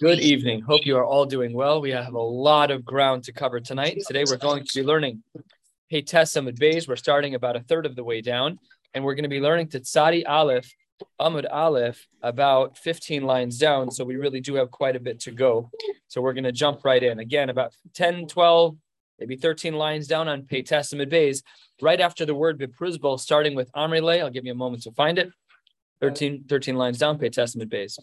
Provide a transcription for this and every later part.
Good evening. Hope you are all doing well. We have a lot of ground to cover tonight. Today we're going to be learning Peites Amud Beis. We're starting about a third of the way down, and we're going to be learning Tetzadi Aleph, Amud Aleph, about 15 lines down. So we really do have quite a bit to go. So we're going to jump right in. Again, about 10, 12, maybe 13 lines down on Peites Amud Beis, right after the word Biprizbal, starting with Amrile. I'll give you a moment to find it. 13, 13 lines down, Peites Amud Beis.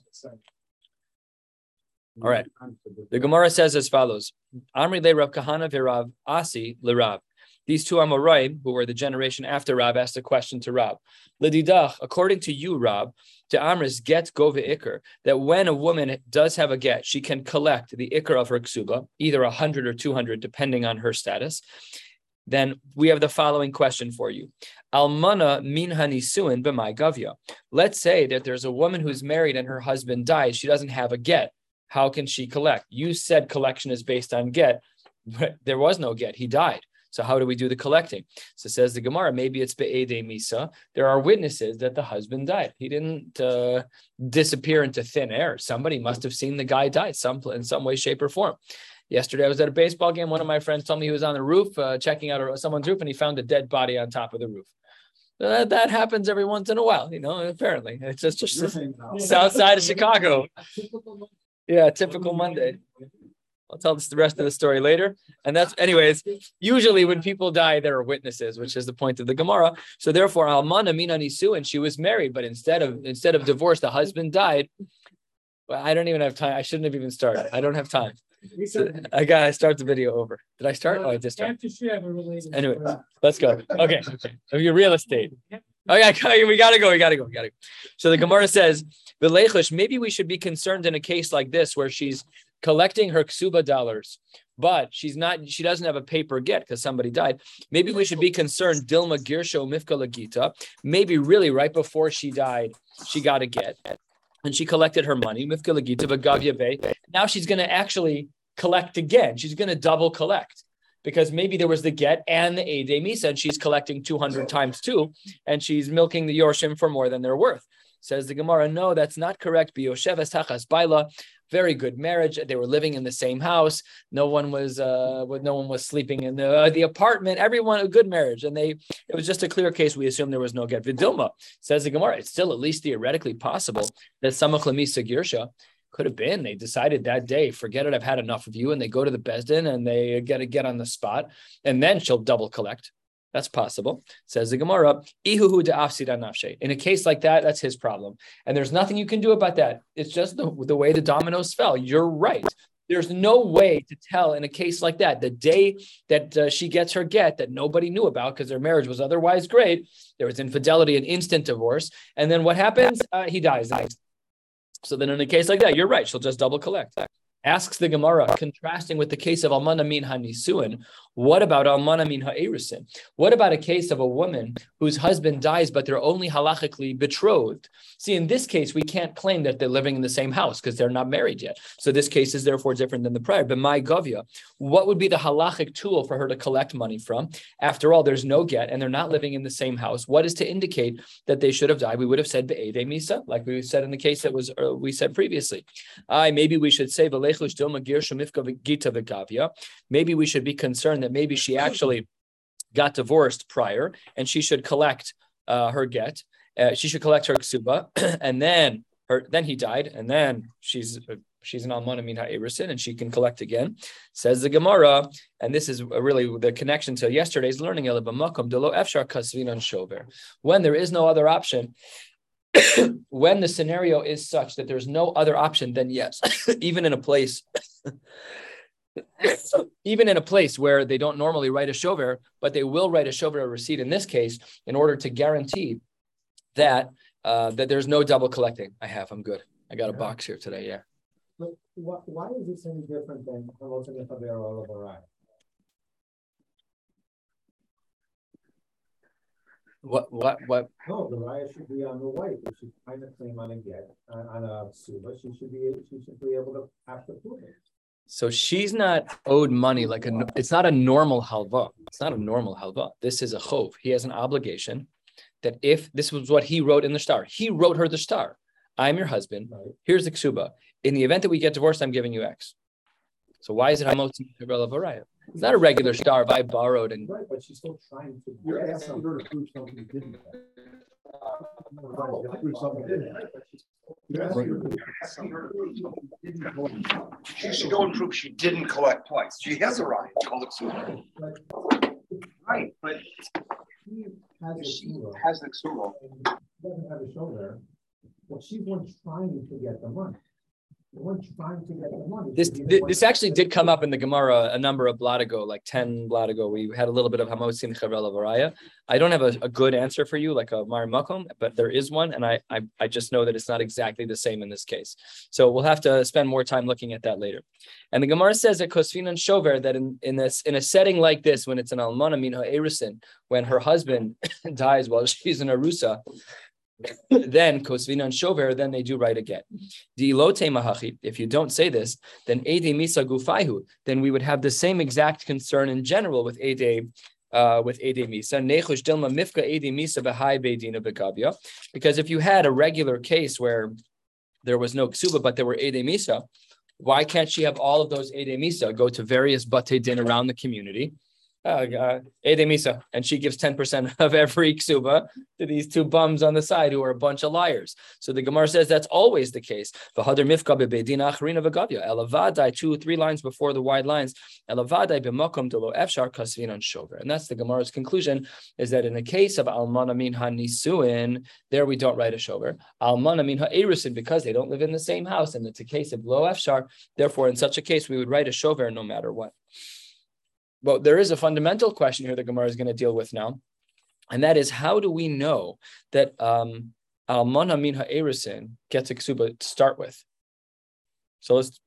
All right. The Gemara says as follows: Amri le Rav Kahana v'Rav Asi le Rav. These two Amoraim, who were the generation after Rab, asked a question to Rab. Lididach, according to you, Rab, to Amris get go ikr, that when a woman does have a get, she can collect the ikr of her ksuba, either 100 or 200, depending on her status. Then we have the following question for you. Almana min hanisuin b'mai gavya. Let's say that there's a woman who's married and her husband dies. She doesn't have a get. How can she collect? You said collection is based on get, but there was no get. He died. So how do we do the collecting? So says the Gemara, maybe it's be'ede misa. There are witnesses that the husband died. He didn't uh, disappear into thin air. Somebody must have seen the guy die some in some way, shape, or form. Yesterday, I was at a baseball game. One of my friends told me he was on the roof uh, checking out someone's roof, and he found a dead body on top of the roof. Uh, that happens every once in a while, you know. Apparently, it's just, just south side of Chicago. Yeah, typical Monday. I'll tell this the rest of the story later. And that's, anyways, usually when people die, there are witnesses, which is the point of the Gemara. So therefore, Almana Mina Nisu, and she was married, but instead of instead of divorce, the husband died. Well, I don't even have time. I shouldn't have even started. I don't have time. I got to start the video over. Did I start? Oh, I just started. Anyway, let's go. Okay. Your real estate. Oh, okay, we gotta go. We gotta go. We gotta go. So the Gemara says, "The Maybe we should be concerned in a case like this where she's collecting her ksuba dollars, but she's not, she doesn't have a paper get because somebody died. Maybe we should be concerned, Dilma Girsho Mifka Lagita. Maybe really right before she died, she got a get. And she collected her money, Lagita, Now she's going to actually collect again. She's going to double collect because maybe there was the get and the Ede Misa, and she's collecting 200 times two, and she's milking the Yorshim for more than they're worth. Says the Gemara, no, that's not correct. Biyosheves tachas very good marriage. They were living in the same house. No one was uh, no one was sleeping in the uh, the apartment. Everyone a good marriage, and they it was just a clear case. We assume there was no get vidilma. Says the Gemara. It's still at least theoretically possible that samach lemisa girsha could have been. They decided that day, forget it. I've had enough of you, and they go to the bezdin and they get to get on the spot, and then she'll double collect. That's possible. Says the Gemara, Ihuhu de In a case like that, that's his problem. And there's nothing you can do about that. It's just the, the way the dominoes fell. You're right. There's no way to tell in a case like that, the day that uh, she gets her get that nobody knew about because their marriage was otherwise great, there was infidelity and instant divorce. And then what happens? Uh, he dies. So then in a case like that, you're right. She'll just double collect. Asks the Gemara, contrasting with the case of Almana min Hanisuin, what about Almana min Ha'erusin? What about a case of a woman whose husband dies, but they're only halachically betrothed? See, in this case, we can't claim that they're living in the same house because they're not married yet. So this case is therefore different than the prior. But my Govia, what would be the halachic tool for her to collect money from? After all, there's no get and they're not living in the same house. What is to indicate that they should have died? We would have said Be'ede Misa, like we said in the case that was uh, we said previously. I maybe we should say Maybe we should be concerned that maybe she actually got divorced prior and she should collect uh, her get. Uh, she should collect her ksuba, and then her then he died, and then she's uh, she's an almana min ha'erisin, and she can collect again. Says the Gemara, and this is really the connection to yesterday's learning. When there is no other option, when the scenario is such that there's no other option, then yes, even in a place, even in a place where they don't normally write a shover, but they will write a shover receipt in this case in order to guarantee that uh, that there's no double collecting. I have. I'm good. I got a box here today. Yeah. But why, is this any different than Hamilton or Barai? What what what? No, the raya should be on the wife. If she's trying to claim on a get on, on a suba, she should be she should be able to have to prove it. So she's not owed money like a. It's not a normal halva. It's not a normal halva. This is a chov. He has an obligation that if this was what he wrote in the star, he wrote her the star. I'm your husband. Right. Here's the ksuba. In the event that we get divorced, I'm giving you X. So why is it hamotzi varaya? It's not a regular star. I borrowed and Right, but she's still trying to. You're oh, asking her to prove something you didn't. You prove something you didn't. You're asking her to- asking her to prove something didn't. She should go and prove she didn't collect twice. She has a right. It's called exuberant. Right, but has she ksuba, has the exuberant. Doesn't have a shoulder, but she's one trying to get the money. The one trying to get the money. This should be the thi- this actually did come up in the Gemara a number of blot ago, like 10 blot ago. We had a little bit of hamotzi chavela varaya. I don't have a, a good answer for you, like a Mar Makom, but there is one, and I, I I just know that it's not exactly the same in this case. So we'll have to spend more time looking at that later. And the Gemara says that Kosfin and Shover that in, in this in a setting like this, when it's an almana min ha'erisin, when her husband dies while she's in arusa, then Kosvina and Shover, then they do right again. If you don't say this, then Ede Misa Gufaihu, then we would have the same exact concern in general with Ede. Uh, with Ede Misa, Mifka Ede Misa Bahai Begavia. Because if you had a regular case where there was no ksuba, but there were Ede Misa, why can't she have all of those Ede Misa go to various Bate Din around the community? Uh, uh, Ede Misa, and she gives 10% of every ksuba to these two bums on the side who are a bunch of liars. So the Gemara says that's always the case. Elavadai, two, three lines before the wide lines. Elavadai on. And that's the Gemara's conclusion, is that in the case of almana min ha-nisuin, there we don't write a shover. Almana min ha-erusin, because they don't live in the same house, and it's a case of lo efshar, therefore in such a case we would write a shover no matter what. But there is a fundamental question here that Gemara is going to deal with now. And that is how do we know that um Almana min ha'erisin gets a ksuba to start with? So let's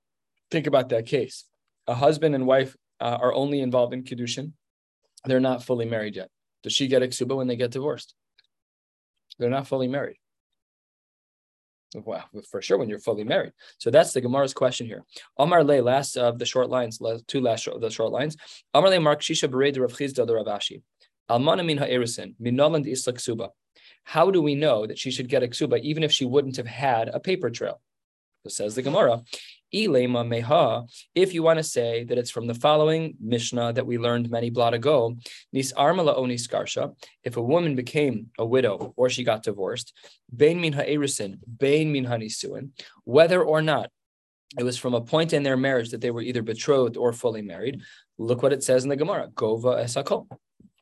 think about that case. A husband and wife uh, are only involved in kedushin; they're not fully married yet. Does she get a ksuba when they get divorced? They're not fully married. Well, for sure when you're fully married. So that's the Gemara's question here. Amar le, last of the short lines, two last short, the short lines. Amar le Mar Kashisha Bered Rav Chisda Ravashi. Almana min ha'erisin, min noland isla ksuba. How do we know that she should get a ksuba even if she wouldn't have had a paper trail? So says the Gemara, Ilema meha, if you want to say that it's from the following Mishnah that we learned many blot ago, nis armala oni skarsha, if a woman became a widow or she got divorced, bein min ha'erisin, bein min hanisuin, whether or not it was from a point in their marriage that they were either betrothed or fully married. Look what it says in the Gemara, Gova esakol.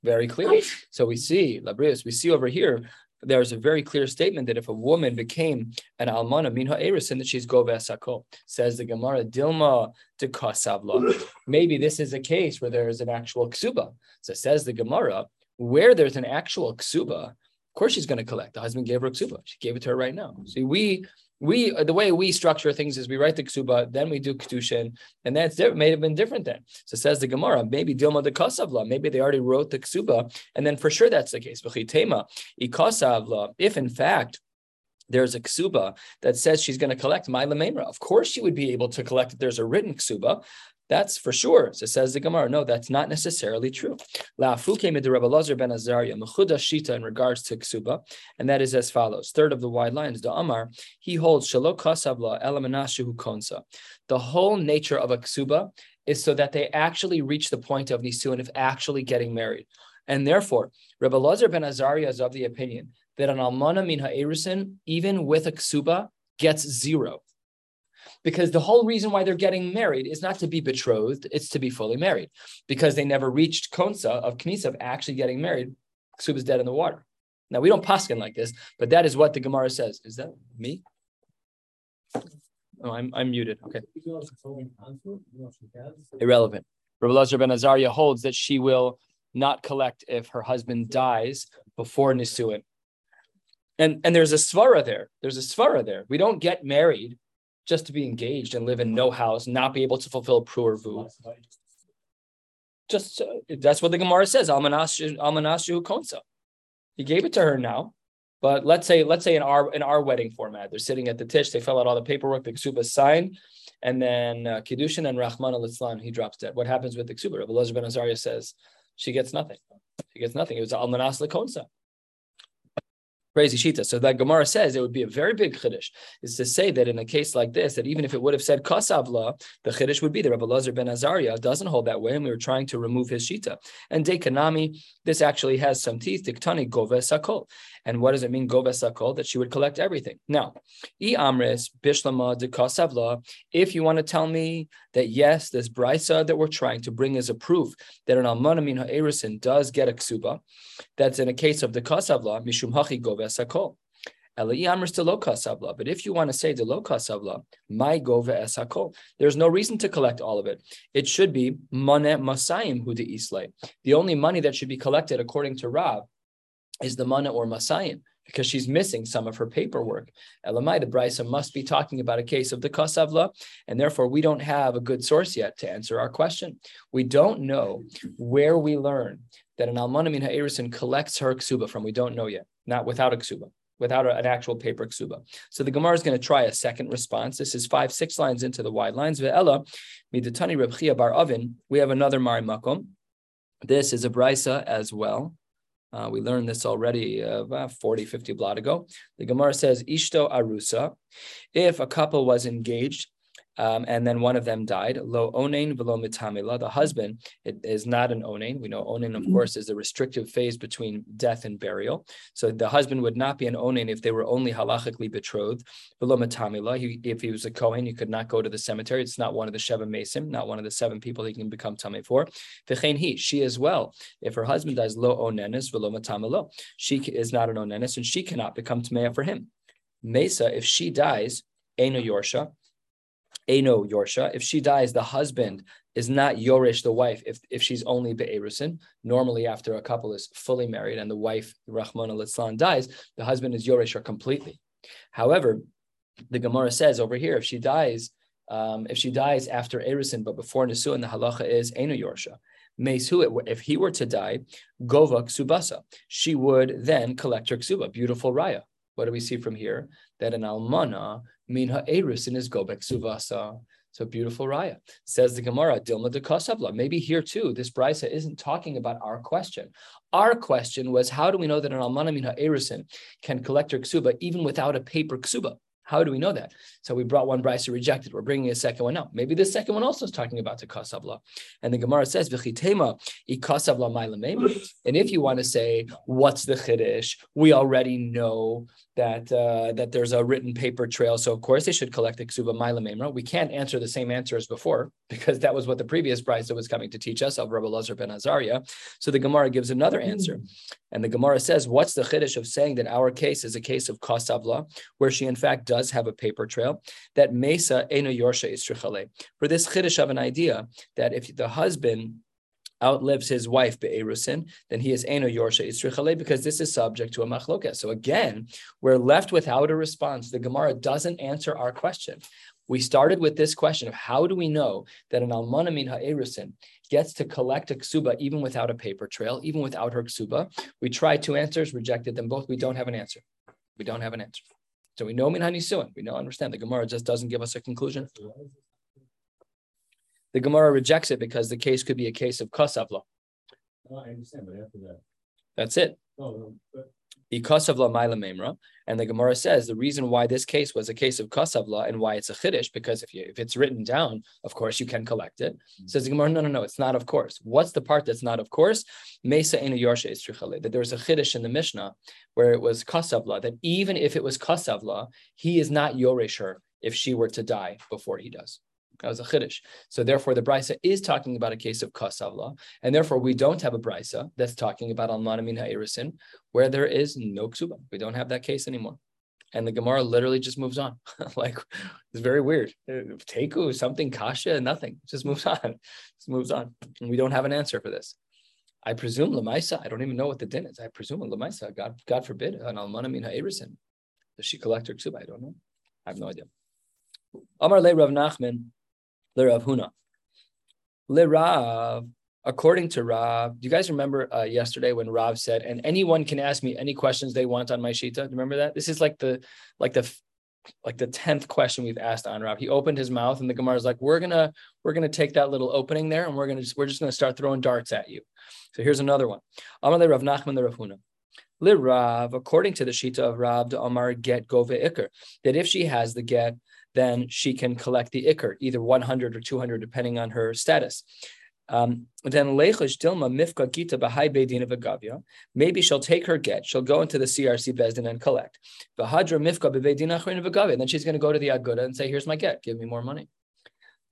Very clear. So we see, Labrius, we see over here, there's a very clear statement that if a woman became an almana min ha'erisin, that she's gova esakol. Says the Gemara, Dilma de kasavla. Maybe this is a case where there is an actual ksuba. So says the Gemara, where there's an actual ksuba, of course she's going to collect. The husband gave her a ksuba. She gave it to her right now. See, we we the way we structure things is we write the ksuba, then we do kedushin, and that's it may have been different then. So says the Gemara, maybe Dilma de Kasavla, maybe they already wrote the ksuba, and then for sure that's the case. If in fact there's a ksuba that says she's going to collect my of course she would be able to collect if there's a written ksuba. That's for sure. So says the Gemara. No, that's not necessarily true. La'afu came into Rabbi Lazar ben Azariah, mechuda shita in regards to ksuba, and that is as follows. Third of the wide lines, the Amar, he holds Shalok kasavla elamanashu konsa. The whole nature of a ksuba is so that they actually reach the point of nisuin of actually getting married. And therefore, Rabbi Lazar ben Azariah is of the opinion that an almana min ha'erusin, even with a ksuba, gets zero. Because the whole reason why they're getting married is not to be betrothed, it's to be fully married. Because they never reached konsa of knisa of actually getting married, ksuba is dead in the water. Now we don't paskin like this, but that is what the Gemara says. Is that me? Oh, I'm I'm muted. Okay. Irrelevant. Rabbi ben Azariah holds that she will not collect if her husband dies before Nisuin. And, and there's a svara there. There's a svara there. We don't get married just to be engaged and live in no house, not be able to fulfill pru u'rvu. Just uh, that's what the Gemara says. Almanashu konsa. He gave it to her now, but let's say let's say in our in our wedding format, they're sitting at the tish. They fill out all the paperwork. The ksuba signed, and then uh, kiddushin and Rachmana litzlan. He drops dead. What happens with the ksuba? Rabbi ben Azariah says she gets nothing. She gets nothing. It was almanas lekonsa. Crazy shita. So that Gemara says it would be a very big chiddush is to say that in a case like this, that even if it would have said kasavla, the chiddush would be the Rabbi Lazar ben Azariah doesn't hold that way, and we were trying to remove his shita. And dekanami, this actually has some teeth. Diktani gove sakol. And what does it mean gove sakol? That she would collect everything. Now, i amris bishlama de kasavla. If you want to tell me that yes, this brisa that we're trying to bring is a proof that an almana min ha'erisin does get a ksuba, that's in a case of the kasavla mishum hachi gove esakol. But if you want to say kasavla, my gove esakol, there's no reason to collect all of it. It should be mane masayim hu de islay. The only money that should be collected according to Rab is the mana or masayim because she's missing some of her paperwork. Elamai, the Brisa must be talking about a case of the Kasavla, and therefore we don't have a good source yet to answer our question. We don't know where we learn that an Almana min Ha'erisin collects her ksuba from. We don't know yet, not without a ksuba without an actual paper ksuba. So the Gemara is going to try a second response. This is five, six lines into the wide lines. Ve'ela, midatani Reb bar Avin. We have another Mari Makom. This is a brisa as well. Uh, we learned this already uh, about 40, 50 blot ago. The Gemara says, Ishto Arusa, if a couple was engaged um, and then one of them died. Lo onain velo mitamila. The husband it is not an onain. We know onain, of mm-hmm. course, is the restrictive phase between death and burial. So the husband would not be an onain if they were only halachically betrothed. Velo mitamila. He, if he was a kohen, he could not go to the cemetery. It's not one of the sheva mesim, not one of the seven people he can become tame for. V'chein he, she as well. If her husband dies, lo onenis velo mitamilo. She is not an onenis, and she cannot become tamea for him. Mesa, if she dies, eno yorsha Eno Yorsha. If she dies, the husband is not Yorish, the wife, if, if she's only Be'erusin. Normally, after a couple is fully married and the wife, Rahman al dies, the husband is Yorish or completely. However, the Gemara says over here, if she dies, um, if she dies after Erusin, but before Nisuin, the halacha is Eno Yorsha. If he were to die, Gova Ksubasa, she would then collect her Ksuba, beautiful Raya. What do we see from here? That an almana min ha'erusin is gobek suvasa. So beautiful raya. Says the Gemara, Dilma de Kosavla. Maybe here too, this brisa isn't talking about our question. Our question was, how do we know that an almana min ha'erusin can collect her ksuba even without a paper ksuba? How do we know that? So we brought one brisa rejected. We're bringing a second one now. Maybe the second one also is talking about the kasavla. And the Gemara says, "V'chitema ikasavla And if you want to say what's the chiddush, we already know that uh, that there's a written paper trail. So of course they should collect the ksuba mailamemra. We can't answer the same answer as before because that was what the previous brisa was coming to teach us of Rabbi Lazar ben Azariah. So the Gemara gives another answer, and the Gemara says, "What's the chiddush of saying that our case is a case of kasavla, where she in fact does have a paper trail? That mesa eno yorsha istrichale for this chiddush of an idea that if the husband outlives his wife be'erusin, then he is eno yorsha isrichale because this is subject to a machloket. So again, we're left without a response. The Gemara doesn't answer our question. We started with this question of how do we know that an almana min ha'erusin gets to collect a ksuba even without a paper trail, even without her ksuba? We tried two answers, rejected them both. We don't have an answer. We don't have an answer. So we know min hanisuin. We know understand. The Gemara just doesn't give us a conclusion. The Gemara rejects it because the case could be a case of kasavla. Oh, I understand, but after that. That's it. Oh, but Kasavla Maila Memra. And the Gemara says the reason why this case was a case of Kasavla and why it's a Chiddish, because if you if it's written down, of course you can collect it. Mm-hmm. Says the Gemara, no, no, no, it's not of course. What's the part that's not of course? Mesa Enu Yorsha That there was a Chiddish in the Mishnah where it was Kasavla, that even if it was Kasavla, he is not Yoresher if she were to die before he does. That was a chiddush. So therefore, the brisa is talking about a case of kasavla, and therefore we don't have a brisa that's talking about almana min ha'irisin, where there is no ksuba. We don't have that case anymore. And the Gemara literally just moves on. like it's very weird. Uh, Teku, something kasha, nothing. Just moves on. Just moves on. And we don't have an answer for this. I presume Lamaisa, I don't even know what the din is. I presume Lamaisa, God, God forbid, an almana min ha'irisin. Does she collect her ksuba? I don't know. I have no idea. Amar le Rav Nachman, Le Rav Huna. Le Rav, according to Rav, do you guys remember uh, yesterday when Rav said, and anyone can ask me any questions they want on my Shita? Do you remember that? This is like the like the like the tenth question we've asked on Rav. He opened his mouth, and the Gemara is like, "We're gonna we're gonna take that little opening there, and we're gonna just we're just gonna start throwing darts at you." So here's another one. Amalei Rav Nachman the Rav Huna. Lirav, according to the Shita of Rab, the Omar get gove ikr, that if she has the get, then she can collect the ikr, either 100 or 200, depending on her status. Um, then lechish dilma mifka gita b'hai beidin v'gavya. Maybe she'll take her get. She'll go into the CRC bezdin and collect. V'hadra mifka b'beidin achrin v'gavya. Then she's going to go to the aguda and say, "Here's my get. Give me more money."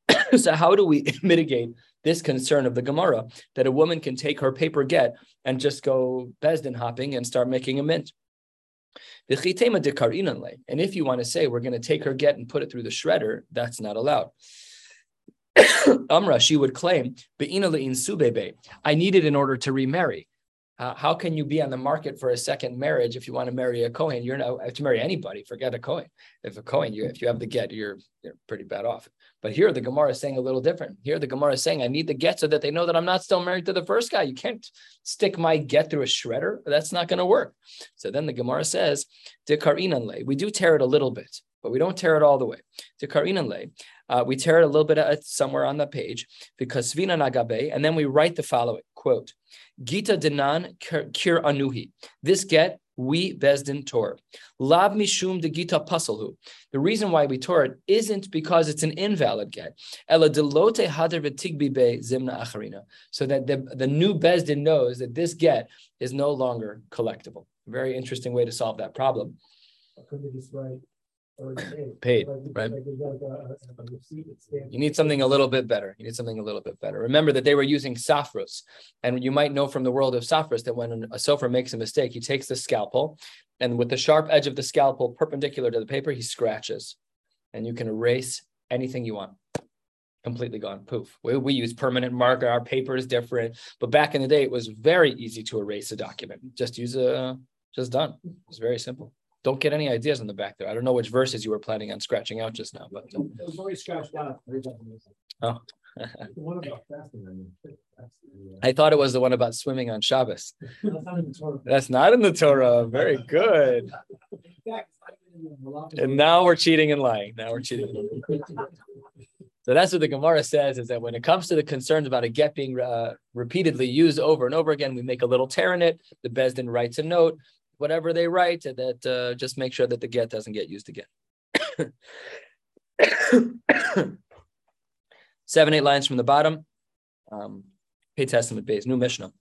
so how do we mitigate this concern of the Gemara that a woman can take her paper get and just go bezdin hopping and start making a mint? And if you want to say we're going to take her get and put it through the shredder, that's not allowed. Amra, she would claim, I need it in order to remarry. Uh, how can you be on the market for a second marriage if you want to marry a Kohen? You're not to marry anybody. Forget a Kohen. If a Kohen, you if you have the get, you're you're pretty bad off. But here the Gemara is saying a little different. Here the Gemara is saying, I need the get so that they know that I'm not still married to the first guy. You can't stick my get through a shredder. That's not going to work. So then the Gemara says, we do tear it a little bit, but we don't tear it all the way. Uh, we tear it a little bit at, somewhere on the page because Svina Nagabe, and then we write the following quote: Gita Dinan Kir Anuhi. This get we bezdin tor. Lab mishum de gita pasalhu. The reason why we tore it isn't because it's an invalid get. Ela delote hadar v'tigbi be zimna acharina. So that the, the new bezdin knows that this get is no longer collectible. Very interesting way to solve that problem. Could just write paid, right? You need something a little bit better. You need something a little bit better. Remember that they were using safros, and you might know from the world of safros that when a sofer makes a mistake, he takes the scalpel, and with the sharp edge of the scalpel perpendicular to the paper, he scratches, and you can erase anything you want. Completely gone, poof. We, we use permanent marker. Our paper is different, but back in the day, it was very easy to erase a document. Just use a, just done. It's very simple. Don't get any ideas in the back there. I don't know which verses you were planning on scratching out just now, but It was already scratched out. oh, The one about fasting, I mean, that's the, uh, I thought it was the one about swimming on Shabbos. that's not in the Torah. That's not in the Torah. Very good. In fact, it's not even in the Malach- And now we're cheating and lying. Now we're cheating. So that's what the Gemara says is that when it comes to the concerns about a get being uh, repeatedly used over and over again, we make a little tear in it. The Bezdin writes a note, whatever they write, that uh, just make sure that the get doesn't get used again. Seven, eight lines from the bottom. Um, Peites Amud Beis, new Mishnah.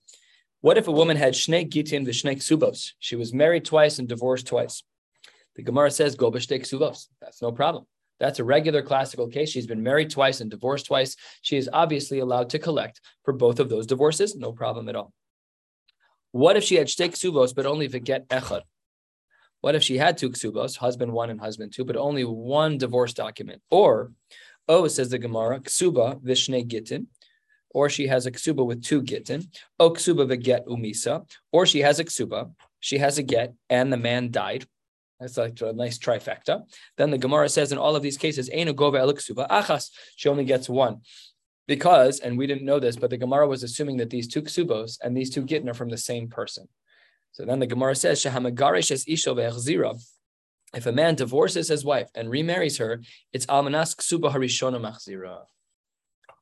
What if a woman had shnei gitin v'shnei ksubos? She was married twice and divorced twice. The Gemara says go b'shnei ksubos. That's no problem. That's a regular classical case. She's been married twice and divorced twice. She is obviously allowed to collect for both of those divorces. No problem at all. What if she had shtei ksubos but only get echad? What if she had two ksubos, husband one and husband two, but only one divorce document? Or, oh, says the Gemara, ksuba v'shnei gitin, or she has a ksuba with two gittin, o ksuba v'get umisa, or she has a ksuba, she has a get, and the man died. That's like a nice trifecta. Then the Gemara says in all of these cases, Einu gova el ksuba achas. She only gets one. Because, and we didn't know this, but the Gemara was assuming that these two ksubos and these two gittin are from the same person. So then the Gemara says, es. If a man divorces his wife and remarries her, it's almanas ksuba harishona machzira.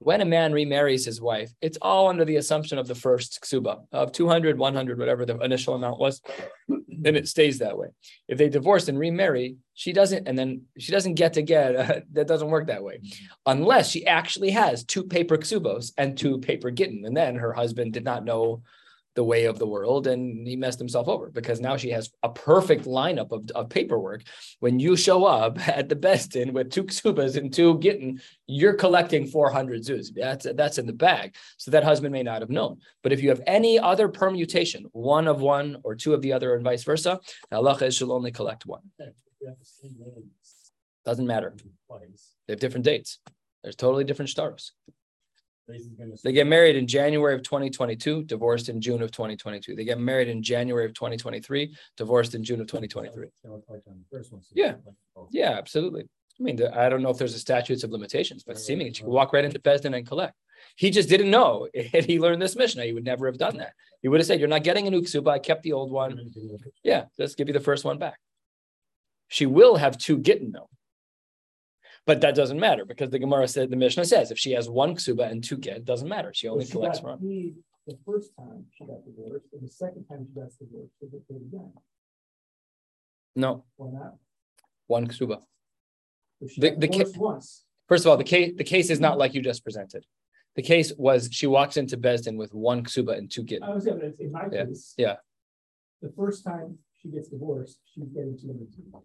When a man remarries his wife, it's all under the assumption of the first ksuba of 200, 100, whatever the initial amount was, and it stays that way. If they divorce and remarry, she doesn't, and then she doesn't get to get, uh, that doesn't work that way, unless she actually has two paper ksubos and two paper gittin, and then her husband did not know the way of the world and he messed himself over because now she has a perfect lineup of, of paperwork. When you show up at the Bestin with two ksubas and two gittin, you're collecting 400 zuz That's, that's in the bag. So that husband may not have known. But if you have any other permutation, one of one or two of the other and vice versa, the halacha is only collect one. Doesn't matter. They have different dates. There's totally different stars. They get married in January of 2022, divorced in June of 2022. They get married in January of 2023, divorced in June of 2023. Yeah. Yeah, absolutely. I mean, I don't know if there's a statutes of limitations, but seemingly you can walk right into Besdin and collect. He just didn't know. Had he learned this Mishnah, he would never have done that. He would have said, "You're not getting a new ksuba. I kept the old one. Yeah, let's give you the first one back." She will have two gittin though. But that doesn't matter because the Gemara said the Mishnah says if she has one ksuba and two get, it doesn't matter. She only collects one. the first time she got divorced, and the second time she got divorced, she get paid again, No, or not? one ksuba. The- the ca- Once, First of all, the case the case is not like you just presented. The case was she walks into Besdin with one ksuba and two git. I was, saying, in my Yeah, case. yeah. The first time she gets divorced, she's getting two hundred two.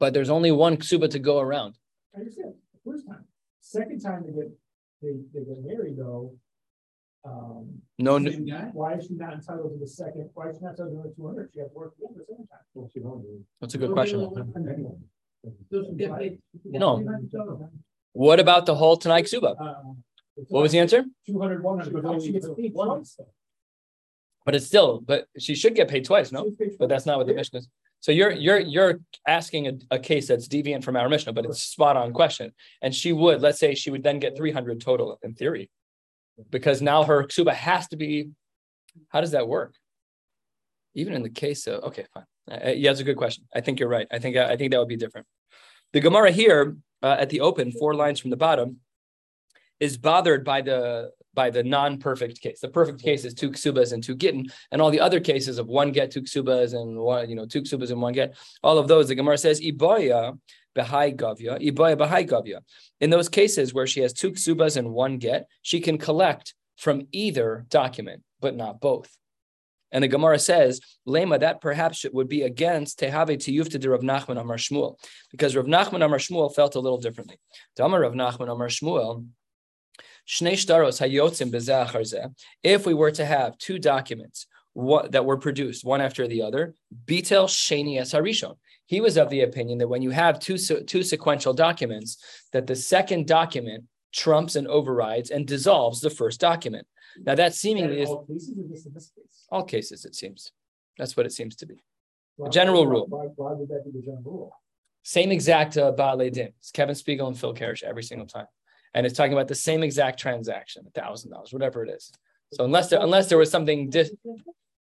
But there's only one ksuba to go around. I understand, the first time, second time they get, they, they get married though. Um, No, n- why is she not entitled to the second, why is she not entitled to the two hundred, she got work again the second time? Well, she don't do that's a good question. No. What about the whole Tanai ksuba? What was the answer? Two hundred, one hundred, but she gets paid once. But it's still, but she should get paid twice, no? She gets But that's not what the twice. Mishnah is. So you're you're you're asking a, a case that's deviant from our Mishnah, but it's spot on question. And she would, let's say she would then get 300 total in theory. Because now her ksuba has to be, how does that work? Even in the case of, okay, fine. Uh, yeah, it's a good question. I think you're right. I think I think that would be different. The Gemara here uh, at the open, four lines from the bottom, is bothered by the by the non-perfect case. The perfect case is two ksubas and two gittin, and all the other cases of one get, two ksubas, and one, you know, two ksubas and one get. All of those, the Gemara says, iboya behai gavya, iboya behai gavya. In those cases where she has two ksubas and one get, she can collect from either document, but not both. And the Gemara says, Lema, that perhaps it would be against Tehave Tiyufta de Rav Nachman Amar Shmuel, because Rav Nachman Amar Shmuel felt a little differently. Dama Rav Nachman Amar Shmuel, Shnei Shtaros Hayotzim Bezeh if we were to have two documents what, that were produced one after the other, Bitel Sheni Es Harishon. He was of the opinion that when you have two, two sequential documents, that the second document trumps and overrides and dissolves the first document. Now that seemingly is All cases or just in this case? all cases, it seems. That's what it seems to be. Why- general why- rule. Why, why would that be the general rule? Same exact uh, Baale Din. It's Kevin Spiegel and Phil Karish every single time. And it's talking about the same exact transaction, a thousand dollars, whatever it is. So unless there, unless there was something, di-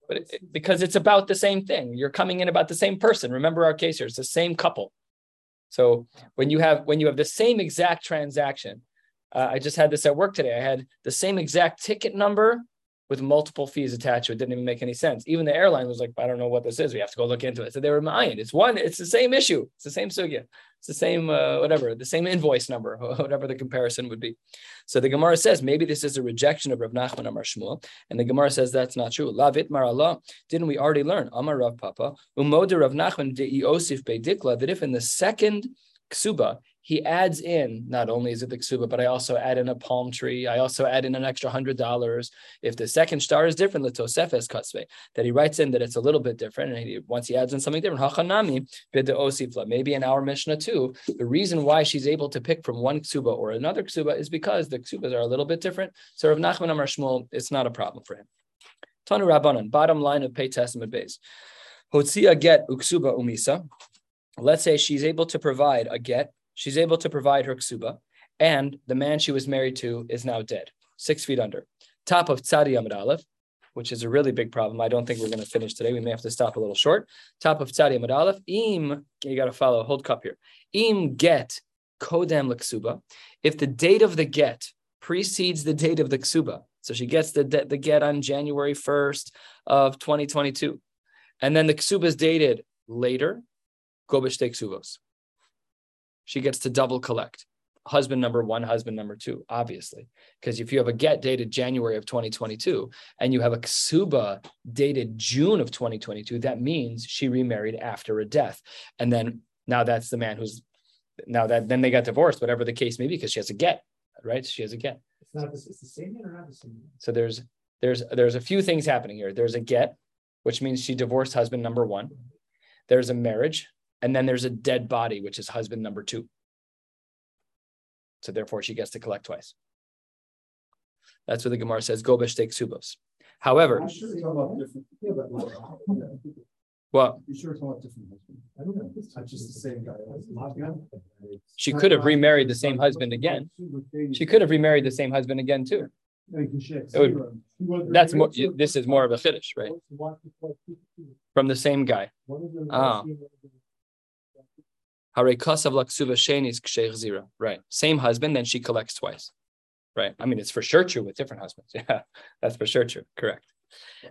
but it, because it's about the same thing, you're coming in about the same person. Remember our case here; it's the same couple. So when you have when you have the same exact transaction, uh, I just had this at work today. I had the same exact ticket number with multiple fees attached to it. Didn't even make any sense. Even the airline was like, I don't know what this is. We have to go look into it. So they were mine. It's one, it's the same issue. It's the same sugya. It's the same, uh, whatever, the same invoice number, whatever the comparison would be. So the Gemara says maybe this is a rejection of Rav Nachman Amar Shmuel, and the Gemara says that's not true. Lavit Marallah, didn't we already learn? Amar Rav Papa, Umoda Rav Nachman de Beidikla, that if in the second ksuba he adds in not only is it the ksuba, but I also add in a palm tree. I also add in an extra hundred dollars. If the second star is different, the Tosefes Katzve, that he writes in that it's a little bit different, and he, once he adds in something different, Hachanami bid the Osifla. Maybe in our Mishnah too, the reason why she's able to pick from one ksuba or another ksuba is because the ksubas are a little bit different. So Rav Nachman Amar Shmuel, it's not a problem for him. Tanu Rabbanan, bottom line of Peites Amud Beis. Hotzia get uksuba umisa. Let's say she's able to provide a get, she's able to provide her ksuba, and the man she was married to is now dead, six feet under. Top of Tzadi Amud Aleph, which is a really big problem. I don't think we're going to finish today. We may have to stop a little short. Top of Tzadi Amud Aleph, im, you got to follow, hold cup here. Im get kodem leksuba. If the date of the get precedes the date of the ksuba, so she gets the, the get on January 1st of 2022, and then the ksuba is dated later, Gobish ksubos. She gets to double collect. Husband number one, husband number two, obviously. Because if you have a get dated January of 2022 and you have a ksuba dated June of 2022, that means she remarried after a death. And then now that's the man who's now that then they got divorced, whatever the case may be, because she has a get, right? She has a get. It's not, it's the same man or not the same man? So there's there's there's a few things happening here. There's a get, which means she divorced husband number one. There's a marriage, and then there's a dead body, which is husband number two. So therefore, she gets to collect twice. That's what the Gemara says. Go b'shtei subos. However, I'm sure It's you about know. different- Yeah, but well, You sure it's about different husband? I don't know. It's just the same guy. she could have remarried the same husband again. She could have remarried the same husband again too. Would- That's more. This is more of a finish, right? From the same guy. Ah. Hare Right. Same husband, then she collects twice. right? I mean, it's for sure true with different husbands. Yeah, that's for sure true. Correct.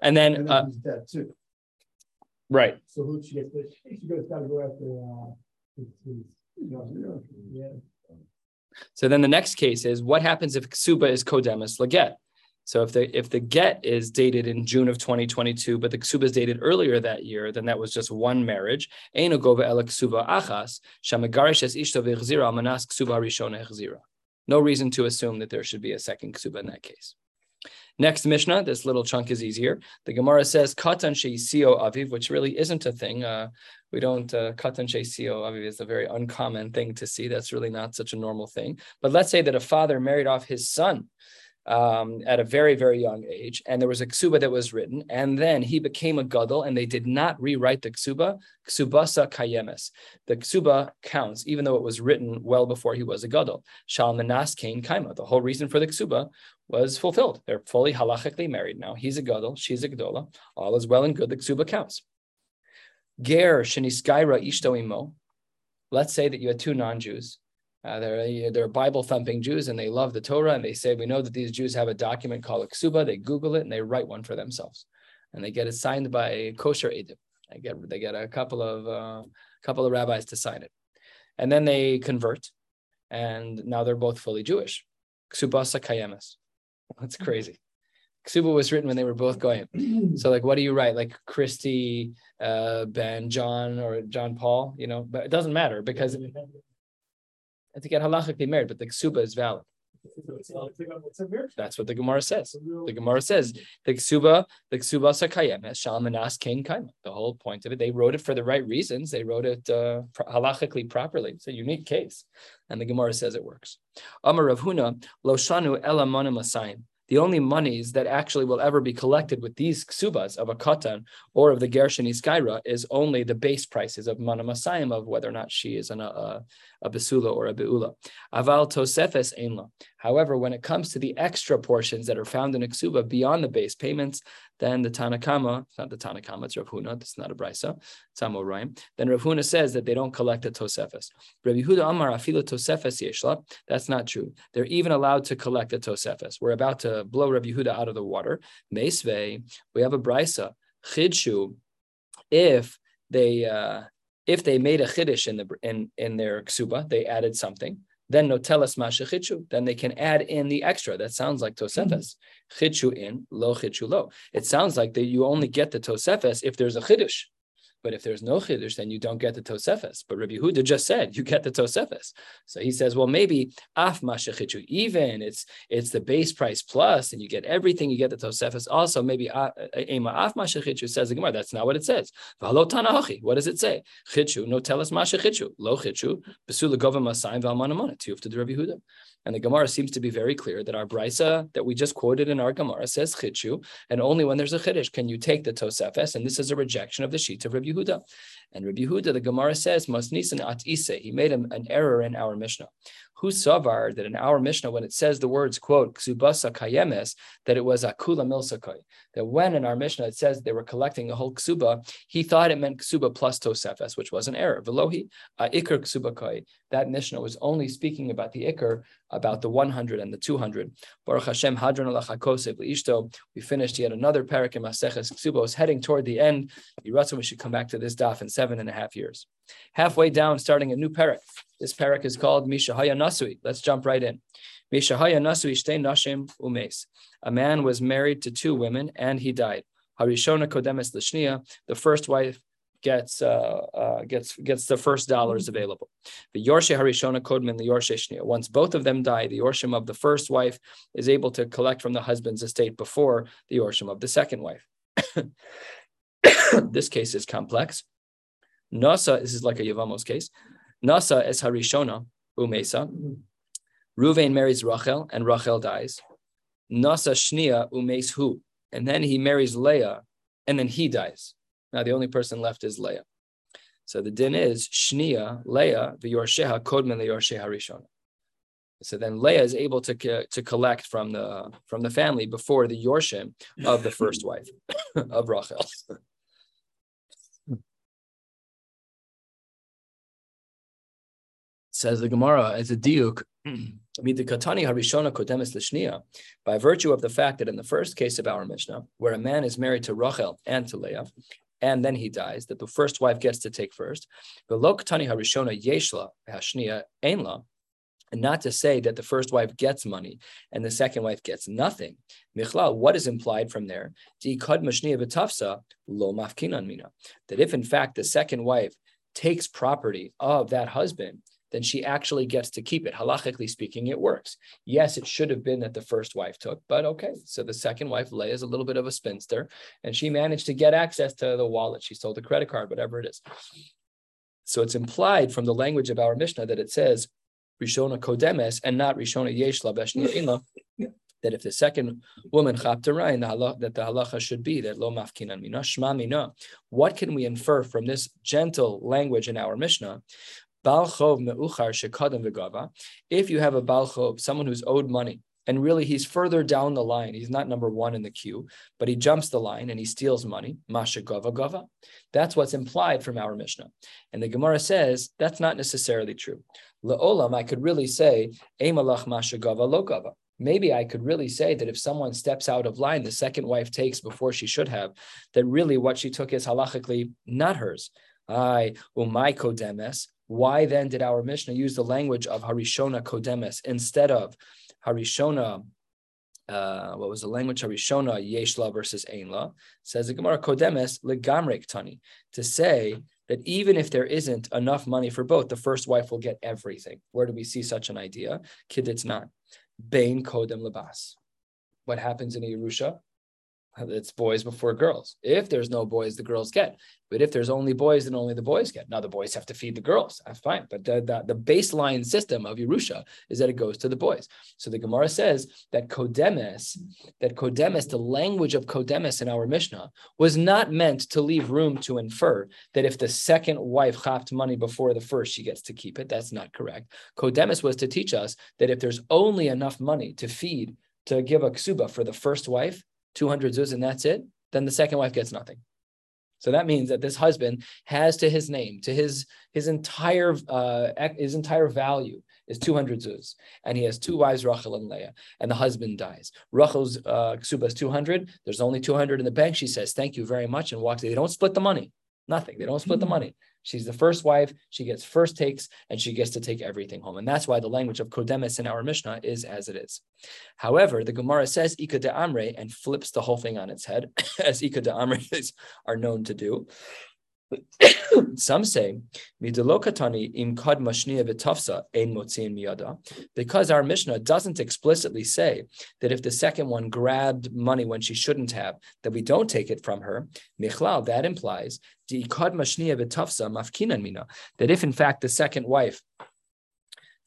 And then, And uh, then he's dead too. right. So who she gets, she goes gotta go after, uh, his- his- you know, yeah. So then the next case is what happens if ksuba is kodemis laget? So if the if the get is dated in June of 2022, but the ksuba is dated earlier that year, then that was just one marriage. No reason to assume that there should be a second ksuba in that case. Next Mishnah, this little chunk is easier. The Gemara says katan sheisio aviv, which really isn't a thing. Uh, we don't uh, katan sheisio aviv is a very uncommon thing to see. That's really not such a normal thing. But let's say that a father married off his son um, at a very, very young age, and there was a ksuba that was written, and then he became a gadol, and they did not rewrite the ksuba. Ksubasa kayemes. The ksuba counts, even though it was written well before he was a gadol. Shal menas kain kaima. The whole reason for the ksuba was fulfilled. They're fully halachically married now. He's a gadol, she's a gadola. All is well and good. The ksuba counts. Ger shenisgaira ishto imo. Let's say that you had two non-Jews. Uh, they're they're Bible thumping Jews and they love the Torah and they say we know that these Jews have a document called a ksuba. They Google it and they write one for themselves, and they get it signed by kosher edim. They get they get a couple of uh, couple of rabbis to sign it, and then they convert, and now they're both fully Jewish. Ksubasa kayemes. That's crazy. Ksuba was written when they were both going. So, like, what do you write? Like Christy, uh, Ben, John, or John Paul? You know, but it doesn't matter because to get halachically married, but the ksuba is valid. That's what the Gemara says. The Gemara says the ksuba, the ksuba sakayem, shalmanas kain kaima. The whole point of it, they wrote it for the right reasons. They wrote it uh, halachically properly. It's a unique case, and the Gemara says it works. Amar Rav Huna lo shanu ela monim asayim. The only monies that actually will ever be collected with these ksubas of a katan or of the gershon iskaira is only the base prices of monim asayim of whether or not she is an, a, a besula or a beula. Aval tosefes einla. However, when it comes to the extra portions that are found in a ksuba beyond the base payments, then the Tanakama, it's not the Tanakama, it's Rav Huna, it's not a brisa, it's Amoraim. Then Rav Huna says that they don't collect the tosefes. Rav Yehuda Amar afilu tosefes yeshla. That's not true. They're even allowed to collect the tosefes. We're about to blow Rav Yehuda out of the water. Meisvei, we have a brisa. Chidshu, if they uh, if they made a chiddush in the in in their ksuba, they added something. Then notelas mashachichu. Then they can add in the extra. That sounds like tosefes. Mm-hmm. Chidshu in lo chidshu lo. It sounds like that you only get the tosefes if there's a chiddush. But if there's no chiddush, then you don't get the tosefes. But Rabbi Yehuda just said you get the tosefes. So he says, well, maybe af mashachichu, even it's it's the base price plus, and you get everything. You get the tosefes. Also, maybe uh, ema af mashachichu says the Gemara. That's not what it says. What does it say? Chichu no tell us mashachichu lo chichu besula gova masayim v'almanamona tiyuf to the Rabbi. And the Gemara seems to be very clear that our brisa that we just quoted in our Gemara says chichu, and only when there's a chiddush can you take the tosefes, and this is a rejection of the sheet of Rabbi Yehuda. And Rabbi Yehuda, the Gemara says, Masnisan at ise, he made an, an error in our Mishnah. Who savar that in our Mishnah, when it says the words, quote, ksubasa kayemes, that it was akula milsakai, that when in our Mishnah it says they were collecting a whole ksuba, he thought it meant ksuba plus tosefes, which was an error. Velohi, ikr ksuba kai. That Mishnah was only speaking about the ikr, about the 100 and the 200. Baruch Hashem, hadron alachakosev ishto. We finished yet another parak in Maseches Ksuba. was heading toward the end. We should come back to this daf in seven and a half years. Halfway down, starting a new parak. This parak is called Mishahaya Nasui. Let's jump right in. Mishahaya Nasui Shtei Nashim Umes. A man was married to two women and he died. Harishona Kodemes Lishnia. The first wife gets uh, uh, gets gets the first dollars available. The Yorshe Harishona Kodman, the Yorshe Shnia. Once both of them die, the Yorshim of the first wife is able to collect from the husband's estate before the Yorshim of the second wife. this case is complex. Nasa, this is like a Yavamos case. Nasa is Harishona Umesa. Ruvain marries Rachel and Rachel dies. Nasa Shnia Umes Hu. And then he marries Leah and then he dies. Now the only person left is Leah. So the din is Shnia, Leah, v'yorsheha kodman le'yorsheha rishon. So then Leah is able to, to collect from the from the family before the yorshim of the first wife of Rachel. Says the Gemara as a diuk, by virtue of the fact that in the first case of our Mishnah, where a man is married to Rachel and to Leah, and then he dies, that the first wife gets to take first. but look khatani harishona yeshla And not to say that the first wife gets money and the second wife gets nothing. Michlal, what is implied from there? That if in fact the second wife takes property of that husband, then she actually gets to keep it. Halachically speaking, it works. Yes, it should have been that the first wife took, but okay. So the second wife, Leah, is a little bit of a spinster, and she managed to get access to the wallet. She sold the credit card, whatever it is. So it's implied from the language of our Mishnah that it says Rishona Kodemes and not Rishona Yeshla Beshni'ila, that if the second woman chapterain, that the halacha should be that lo mafkinan mina shma mina. What can we infer from this gentle language in our Mishnah? Balchov me'uchar shekadam. If you have a balchov, someone who's owed money, and really he's further down the line, he's not number one in the queue, but he jumps the line and he steals money, masha gava gava. That's what's implied from our Mishnah. And the Gemara says that's not necessarily true. Le'olam, I could really say, emalach masha gava. Maybe I could really say that if someone steps out of line, the second wife takes before she should have, that really what she took is halachically not hers. I umay kodemes. Why then did our Mishnah use the language of Harishona Kodemes instead of Harishona? Uh, what was the language? Harishona Yeshla versus Einla. Says the Gemara Kodemes legamrek tani to say that even if there isn't enough money for both, the first wife will get everything. Where do we see such an idea? Kid, it's not. Bain Kodem Labas. What happens in a Yerusha? It's boys before girls. If there's no boys, the girls get. But if there's only boys, then only the boys get. Now the boys have to feed the girls. That's fine. But the, the, the baseline system of Yerusha is that it goes to the boys. So the Gemara says that Kodemes, that Kodemes, the language of Kodemes in our Mishnah, was not meant to leave room to infer that if the second wife chapped money before the first, she gets to keep it. That's not correct. Kodemes was to teach us that if there's only enough money to feed, to give a ksuba for the first wife, 200 zuz and that's it, then the second wife gets nothing. So that means that this husband has to his name, to his his entire uh, his entire value is 200 zuz, and he has two wives, Rachel and Leah, and the husband dies. Rachel's uh, ksuba is 200. There's only 200 in the bank. She says, "Thank you very much," and walks. They don't split the money. Nothing. They don't split the hmm. money. She's the first wife. She gets first takes, and she gets to take everything home. And that's why the language of Kodemis in our Mishnah is as it is. However, the Gemara says Ika de Amre and flips the whole thing on its head, as Ika de Amre are known to do. Some say, im kad miyada, because our Mishnah doesn't explicitly say that if the second one grabbed money when she shouldn't have, that we don't take it from her. Michlal, that implies mafkinan mina, that if in fact the second wife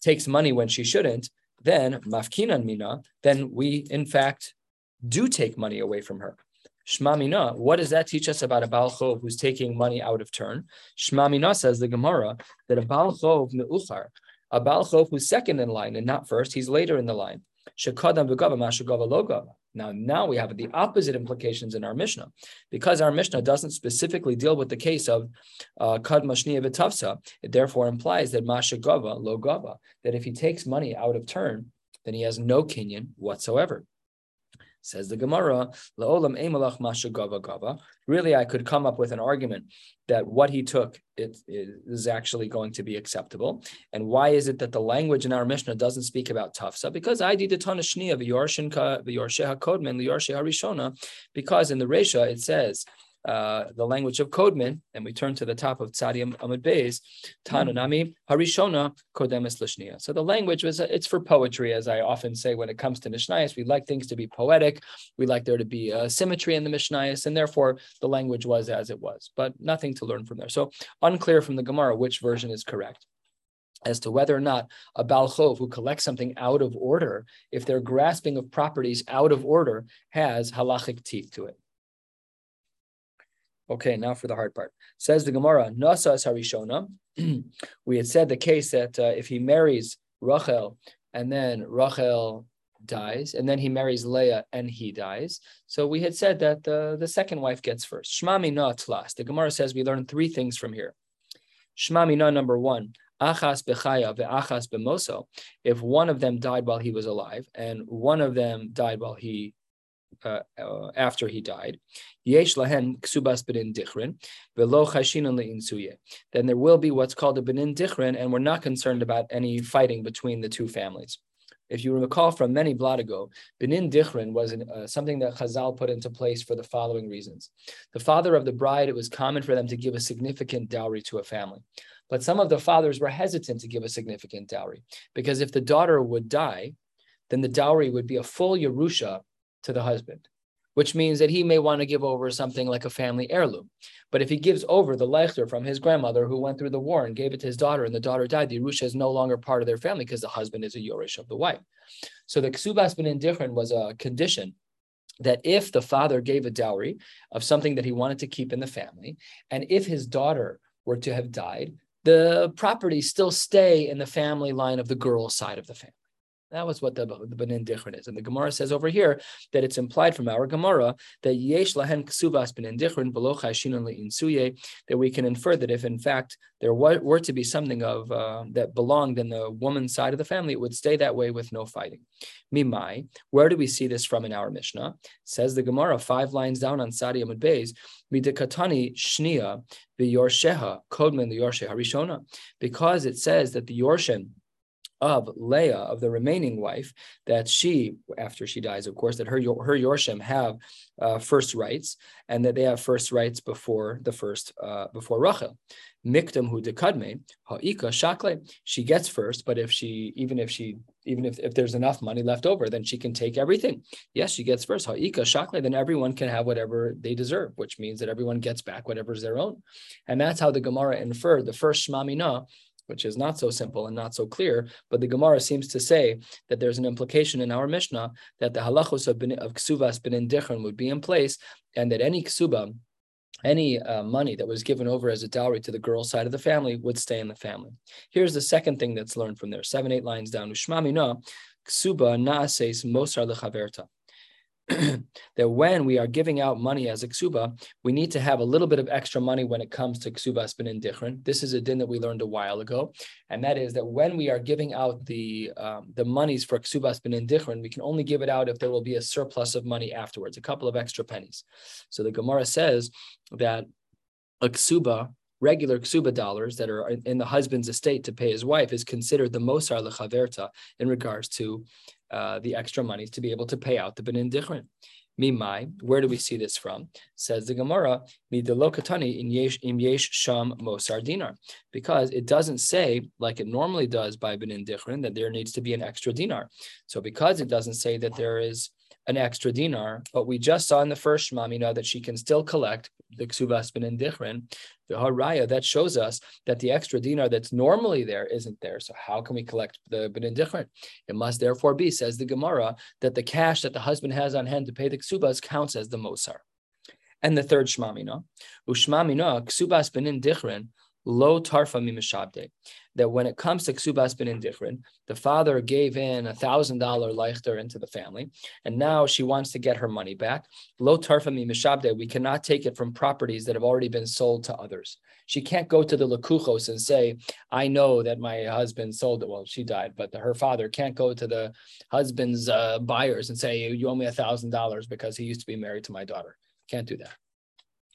takes money when she shouldn't, then mafkinan mina, then we in fact do take money away from her. Shmamina, what does that teach us about a Baal who's taking money out of turn? Shmamina says the Gemara that a Baal Chov me'uchar, a Baal who's second in line and not first, he's later in the line. Shekadam logava. Now, now we have the opposite implications in our Mishnah, because our Mishnah doesn't specifically deal with the case of uh, kad mashniya v'tavsa. It therefore implies that mashagava logava, that if he takes money out of turn, then he has no kinyan whatsoever. Says the Gemara, La'olam emalach masha gava gava. Really, I could come up with an argument that what he took it, it is actually going to be acceptable. And why is it that the language in our Mishnah doesn't speak about tafsa? Because I did a ton of rishona. Because in the Resha it says uh, the language of Kodman, and we turn to the top of Tzadi Amud Beis, Tanunami Harishona Kodemis Lishnia. So the language was it's for poetry, as I often say when it comes to Mishnayos. We like things to be poetic. We like there to be a symmetry in the Mishnayos, and therefore the language was as it was, but nothing to learn from there. So unclear from the Gemara which version is correct as to whether or not a Balchov who collects something out of order, if their grasping of properties out of order has halachic teeth to it. Okay, now for the hard part. Says the Gemara, Nasa Harishona. we had said the case that uh, if he marries Rachel and then Rachel dies, and then he marries Leah and he dies. So we had said that uh, the second wife gets first. Shmami na tlas. The Gemara says we learn three things from here. Shmami na number one. achas bechaya ve'achas bemoso, if one of them died while he was alive and one of them died while he uh, uh, after he died. Then there will be what's called a benin dichrin, and we're not concerned about any fighting between the two families. If you recall from many blot ago, benin dichrin was an, uh, something that Chazal put into place for the following reasons: the father of the bride, it was common for them to give a significant dowry to a family. But some of the fathers were hesitant to give a significant dowry because if the daughter would die, then the dowry would be a full Yerusha to the husband, which means that he may want to give over something like a family heirloom. But if he gives over the leichter from his grandmother who went through the war and gave it to his daughter, and the daughter died, the Yerusha is no longer part of their family because the husband is a Yorish of the wife. So the Ksubas ben Indichrin was a condition that if the father gave a dowry of something that he wanted to keep in the family, and if his daughter were to have died, the property still stay in the family line of the girl's side of the family. That was what the, the Benin Dichrin is. And the Gemara says over here that it's implied from our Gemara that Yesh Lahen Ksuvas Benin Dichrin below Chashinon Insuye, that we can infer that if in fact there were, to be something of uh, that belonged in the woman's side of the family, it would stay that way with no fighting. Mimai, where do we see this from in our Mishnah? Says the Gemara, five lines down on Tzadi Amud Beis, Midikatani Shnia V'Yorsheha Kodman the Yorshe Harishona, because it says that the Yorshen of Leah, of the remaining wife, that she, after she dies, of course, that her her Yorshim have uh, first rights, and that they have first rights before the first uh, before Rachel. Mikdam hu dekadme ha'ika shakle. She gets first, but if she even if she even if, if there's enough money left over, then she can take everything. Yes, she gets first. Ha'ika shakle. Then everyone can have whatever they deserve, which means that everyone gets back whatever's their own, and that's how the Gemara inferred the first shmamina which is not so simple and not so clear. But the Gemara seems to say that there's an implication in our Mishnah that the halachos of, of ksuvas benin dichron would be in place, and that any ksuba, any uh, money that was given over as a dowry to the girl's side of the family would stay in the family. Here's the second thing that's learned from there, seven, eight lines down. Ushmami no, ksuba naases mosar lechaverta. that when we are giving out money as a ksuba, we need to have a little bit of extra money when it comes to ksubas benin dichrin. This is a din that we learned a while ago, and that is that when we are giving out the um, the monies for ksubas benin dichrin, we can only give it out if there will be a surplus of money afterwards, a couple of extra pennies. So the Gemara says that a ksuba regular ksuba dollars that are in the husband's estate to pay his wife is considered the mosar lechaverta in regards to uh, the extra monies to be able to pay out the benin dichrin. Mimai, where do we see this from? Says the Gemara, midalokatani in yesh im yesh sham mosar dinar, because it doesn't say like it normally does by benin dichrin that there needs to be an extra dinar. So because it doesn't say that there is an extra dinar, but we just saw in the first Shmamina that she can still collect the Ksubas ben Dichrin, the Haraya, that shows us that the extra dinar that's normally there isn't there. So how can we collect the ben Dichrin? It must therefore be, says the Gemara, that the cash that the husband has on hand to pay the Ksubas counts as the Mosar. And the third Shmamina, Ushmamina, Ksubas ben Dichrin, lo tarfa mimishabde. That when it comes to ksubas bin indichrin, the father gave in a thousand dollar leichter into the family, and now she wants to get her money back. Lo tarfa mimishabde. We cannot take it from properties that have already been sold to others. She can't go to the lakuchos and say, "I know that my husband sold it." Well, she died, but her father can't go to the husband's uh, buyers and say, "You owe me a thousand dollars because he used to be married to my daughter." Can't do that.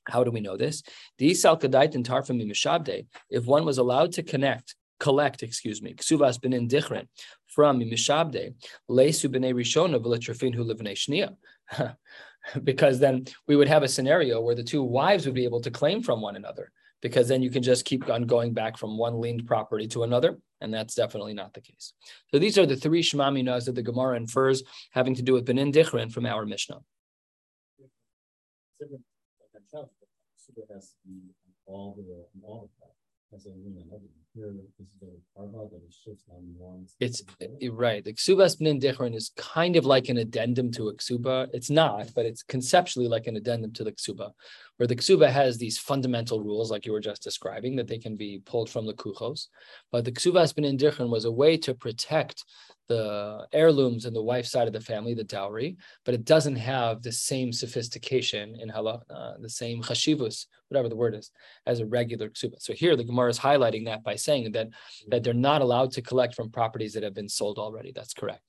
How do we know this? The Isal Kadait and Tarfim Mishabde, if one was allowed to connect, collect, excuse me, Ksuvas bin Dichrin from Mishabde, Lesu b'nei Rishona v'letrafin hu livnei Shnia. Because then we would have a scenario where the two wives would be able to claim from one another, because then you can just keep on going back from one liened property to another, and that's definitely not the case. So these are the three Shmaminas that the Gemara infers having to do with Benin Dichrin from our Mishnah super has to be all the all of that. It's right. The ksuba benin dichron is kind of like an addendum to a ksuba. It's not, but it's conceptually like an addendum to the ksuba, where the ksuba has these fundamental rules, like you were just describing, that they can be pulled from the kuchos. But the ksuba benin dichron was a way to protect the heirlooms and the wife's side of the family, the dowry, but it doesn't have the same sophistication in halakha, uh, the same chashivus, whatever the word is, as a regular ksuba. So here the Gemara is highlighting that by saying that that they're not allowed to collect from properties that have been sold already. That's correct.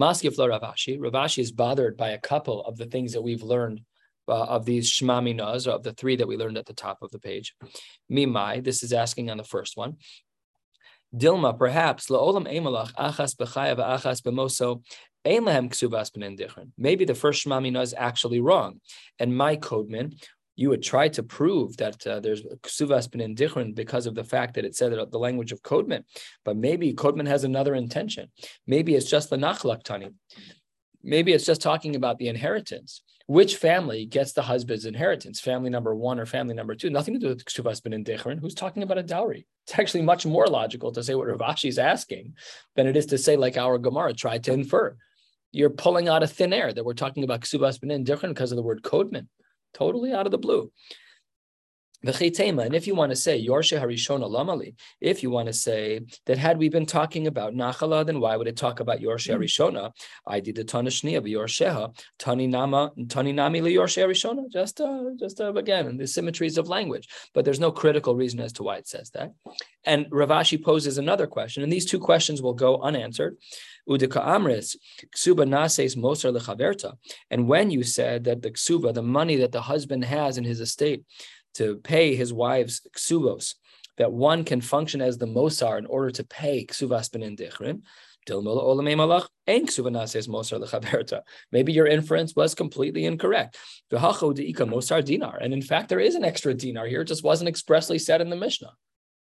Maskif Rav Ashi. Rav Ashi is bothered by a couple of the things that we've learned uh, of these Shema Minas, of the three that we learned at the top of the page. Mimai, this is asking on the first one. Dilma, perhaps, Maybe the first Shema is actually wrong. And my codeman, you would try to prove that uh, there's ksuvas ben indichrin because of the fact that it said that the language of Kodman, but maybe Kodman has another intention. Maybe it's just the nachlak tani. Maybe it's just talking about the inheritance. Which family gets the husband's inheritance? Family number one or family number two? Nothing to do with Ksuvas ben Indichrin. Who's talking about a dowry? It's actually much more logical to say what Rav Ashi is asking than it is to say, like our Gemara tried to infer. You're pulling out of thin air that we're talking about Ksuvas ben Indichrin because of the word Kodman. Totally out of the blue. And if you want to say Yorshe Harishona Lamali, if you want to say that had we been talking about Nachala, then why would it talk about Yorshe mm-hmm. Harishona? I did the Tanashni of Yorsheha, Tani Nama, Tani Nami Yorshe Harishona, just uh, just uh, again, the symmetries of language. But there's no critical reason as to why it says that. And Rav Ashi poses another question, and these two questions will go unanswered. Udika Amris, Ksuba Nases Moser Lechaverta. And when you said that the Ksuba, the money that the husband has in his estate, to pay his wives ksubos, that one can function as the mosar in order to pay ksuvas ben dichrin. Maybe your inference was completely incorrect. And in fact, there is an extra dinar here. It just wasn't expressly said in the Mishnah.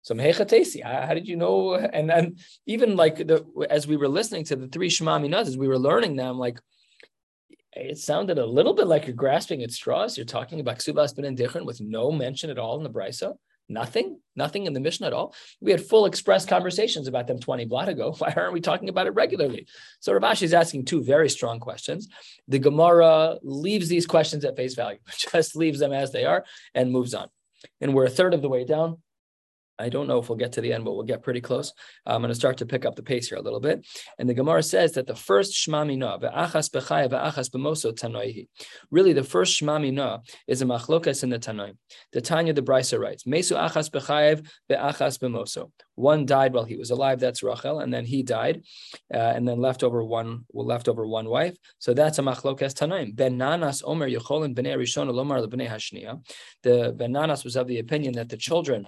So how did you know? And even like the as we were listening to the three Shema Minaz, as we were learning them, like it sounded a little bit like you're grasping at straws. You're talking about Ksubas ben Indichrin with no mention at all in the Brisa. Nothing, nothing in the Mishnah at all. We had full express conversations about them 20 blot ago. Why aren't we talking about it regularly? So Rav Ashi is asking two very strong questions. The Gemara leaves these questions at face value, just leaves them as they are and moves on. And we're a third of the way down. I don't know if we'll get to the end, but we'll get pretty close. I'm going to start to pick up the pace here a little bit. And the Gemara says that the first Shema Mina, ve'achas b'chaya ve'achas b'moso tanoihi. Really, the first Shema Mina is a machlokas in the Tanoim. The Tanya, the Brisa writes, Mesu achas ve'achas b'moso. One died while he was alive, that's Rachel, and then he died, uh, and then left over one, left over one wife. So that's a machlokas Tanoim. Ben Nanas Omer Yecholin b'nei Rishon Lomar b'nei Hashnia. The Ben Nanas was of the opinion that the children